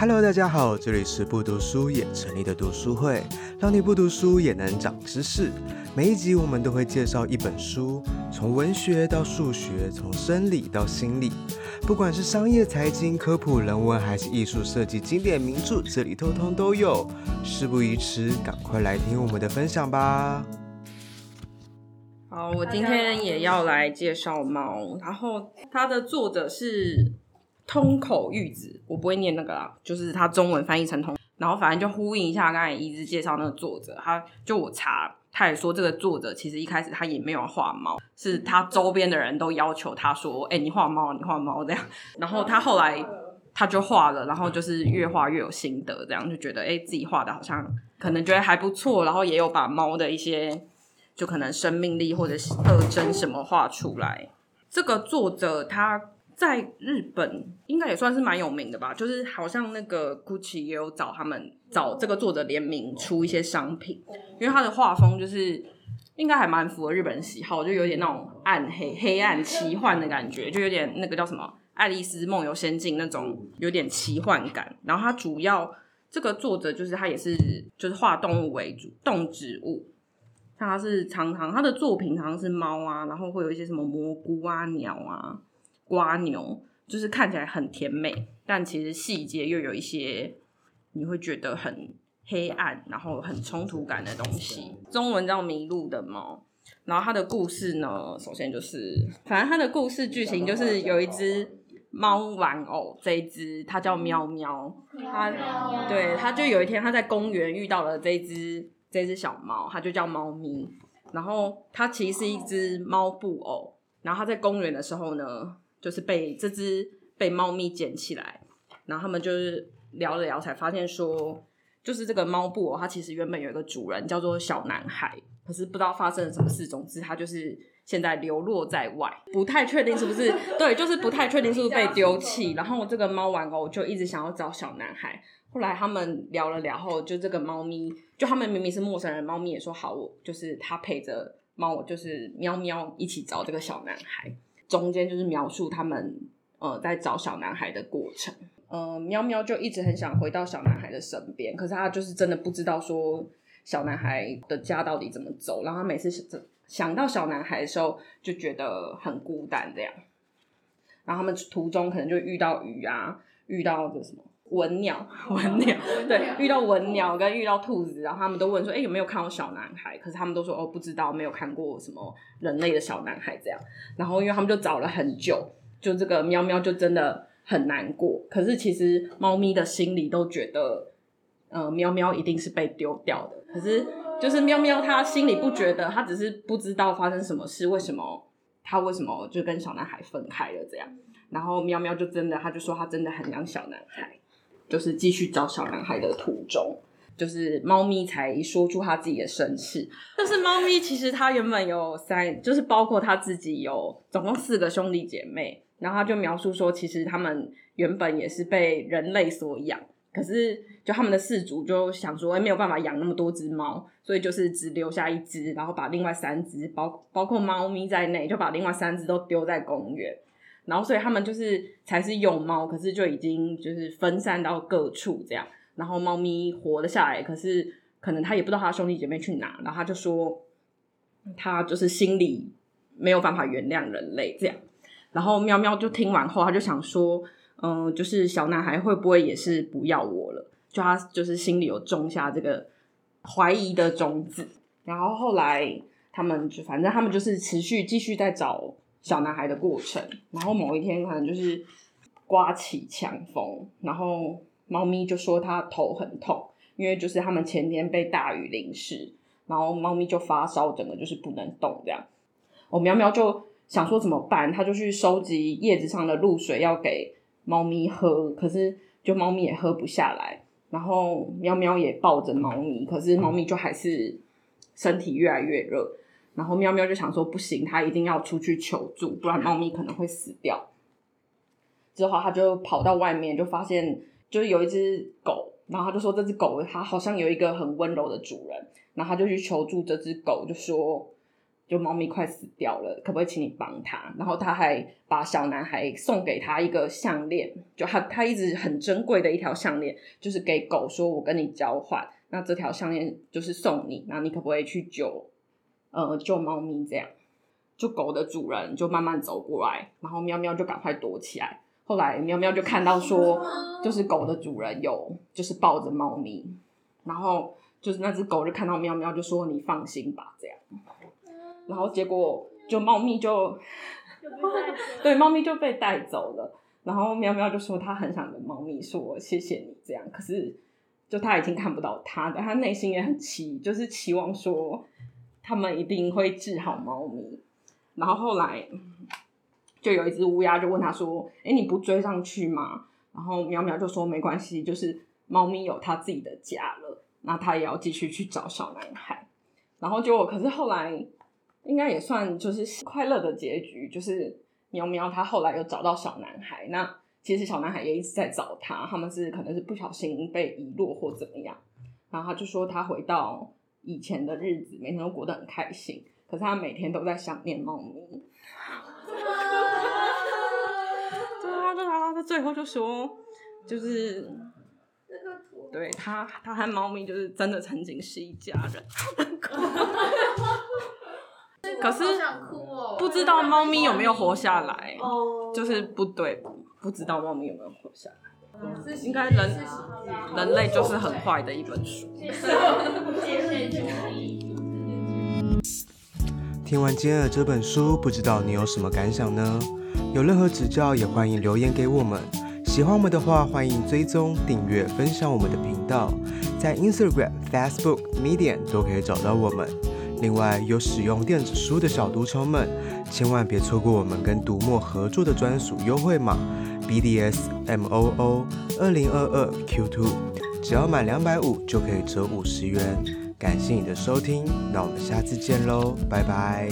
Hello，大家好，这里是不读书也成立的读书会，让你不读书也能长知识。每一集我们都会介绍一本书，从文学到数学，从生理到心理，不管是商业、财经、科普、人文，还是艺术设计、经典名著，这里通通都有。事不宜迟，赶快来听我们的分享吧。好，我今天也要来介绍猫，然后它的作者是。通口玉子，我不会念那个啦，就是他中文翻译成通，然后反正就呼应一下刚才一直介绍那个作者，他就我查，他也说这个作者其实一开始他也没有画猫，是他周边的人都要求他说，哎、你画猫，你画猫这样，然后他后来他就画了，然后就是越画越有心得，这样就觉得哎、自己画的好像可能觉得还不错，然后也有把猫的一些就可能生命力或者是特征什么画出来。这个作者他。在日本应该也算是蛮有名的吧，就是好像那个 Gucci 也有找他们找这个作者联名出一些商品，因为他的画风就是应该还蛮符合日本人喜好，就有点那种暗黑、黑暗、奇幻的感觉，就有点那个叫什么《爱丽丝梦游仙境》那种有点奇幻感。然后他主要这个作者就是他也是就是画动物为主，动植物，他是常常他的作品常常是猫啊，然后会有一些什么蘑菇啊、鸟啊。蜗牛就是看起来很甜美，但其实细节又有一些你会觉得很黑暗，然后很冲突感的东西。中文叫《迷路的猫》，然后它的故事呢，首先就是，反正它的故事剧情就是有一只猫玩偶，这一只它叫喵喵，它对，它就有一天它在公园遇到了这一只这只小猫，它就叫猫咪，然后它其实是一只猫布偶，然后它在公园的时候呢。就是被这只被猫咪捡起来，然后他们就是聊了聊，才发现说，就是这个猫布偶，它其实原本有一个主人叫做小男孩，可是不知道发生了什么事，总之它就是现在流落在外，不太确定是不是对，就是不太确定是不是被丢弃。然后这个猫玩偶就一直想要找小男孩，后来他们聊了聊后，就这个猫咪，就他们明明是陌生人，猫咪也说好，我就是他陪着猫，就是喵喵一起找这个小男孩。中间就是描述他们呃在找小男孩的过程，呃，喵喵就一直很想回到小男孩的身边，可是他就是真的不知道说小男孩的家到底怎么走，然后他每次想想到小男孩的时候就觉得很孤单这样，然后他们途中可能就遇到雨啊，遇到这什么。文鸟，文鸟，对，遇到文鸟跟遇到兔子，然后他们都问说，哎、欸，有没有看过小男孩？可是他们都说，哦，不知道，没有看过什么人类的小男孩这样。然后因为他们就找了很久，就这个喵喵就真的很难过。可是其实猫咪的心里都觉得，呃，喵喵一定是被丢掉的。可是就是喵喵它心里不觉得，它只是不知道发生什么事，为什么他为什么就跟小男孩分开了这样。然后喵喵就真的，他就说他真的很养小男孩。就是继续找小男孩的途中，就是猫咪才说出他自己的身世。但是猫咪其实它原本有三，就是包括他自己有总共四个兄弟姐妹。然后他就描述说，其实他们原本也是被人类所养，可是就他们的氏族就想说，哎，没有办法养那么多只猫，所以就是只留下一只，然后把另外三只，包包括猫咪在内，就把另外三只都丢在公园。然后，所以他们就是才是幼猫，可是就已经就是分散到各处这样。然后猫咪活了下来，可是可能他也不知道他兄弟姐妹去哪。然后他就说，他就是心里没有办法原谅人类这样。然后喵喵就听完后，他就想说，嗯、就是小男孩会不会也是不要我了？就他就是心里有种下这个怀疑的种子。然后后来他们就反正他们就是持续继续在找。小男孩的过程，然后某一天可能就是刮起强风，然后猫咪就说它头很痛，因为就是他们前天被大雨淋湿，然后猫咪就发烧，整个就是不能动这样。哦，喵喵就想说怎么办，他就去收集叶子上的露水要给猫咪喝，可是就猫咪也喝不下来，然后喵喵也抱着猫咪，可是猫咪就还是身体越来越热。然后喵喵就想说不行，它一定要出去求助，不然猫咪可能会死掉。之后他就跑到外面，就发现就是有一只狗，然后他就说这只狗它好像有一个很温柔的主人，然后他就去求助这只狗，就说就猫咪快死掉了，可不可以请你帮它？然后他还把小男孩送给他一个项链，就他他一直很珍贵的一条项链，就是给狗说，我跟你交换，那这条项链就是送你，那你可不可以去救呃救猫咪？这样，就狗的主人就慢慢走过来，然后喵喵就赶快躲起来。后来喵喵就看到说，就是狗的主人有就是抱着猫咪，然后就是那只狗就看到喵喵就说，你放心吧，这样。然后结果就猫咪就，对，猫咪就被带走了。然后喵喵就说他很想跟猫咪说谢谢你这样，可是就他已经看不到他，但他内心也很期，就是期望说他们一定会治好猫咪。然后后来。就有一只乌鸦就问他说：“哎，你不追上去吗？”然后喵喵就说：“没关系，就是猫咪有它自己的家了，那它也要继续去找小男孩。”然后就可是后来应该也算就是快乐的结局，就是喵喵它后来又找到小男孩。那其实小男孩也一直在找他，他们是可能是不小心被遗落或怎么样。然后他就说他回到以前的日子，每天都过得很开心，可是他每天都在想念猫咪。对啊，对啊他最后就说，就是，对他，他和猫咪就是真的曾经是一家人。可是不知道猫咪有没有活下来，就是不对，不知道猫咪有没有活下来。应该人人类就是很坏的一本书。听完今天的这本书，不知道你有什么感想呢？有任何指教，也欢迎留言给我们。喜欢我们的话，欢迎追踪、订阅、分享我们的频道，在 Instagram、Facebook、Medium 都可以找到我们。另外，有使用电子书的小读虫们，千万别错过我们跟读墨合作的专属优惠码 BDSMOO 二零二二 Q2，只要满两百五就可以折五十元。感谢你的收听，那我们下次见喽，拜拜。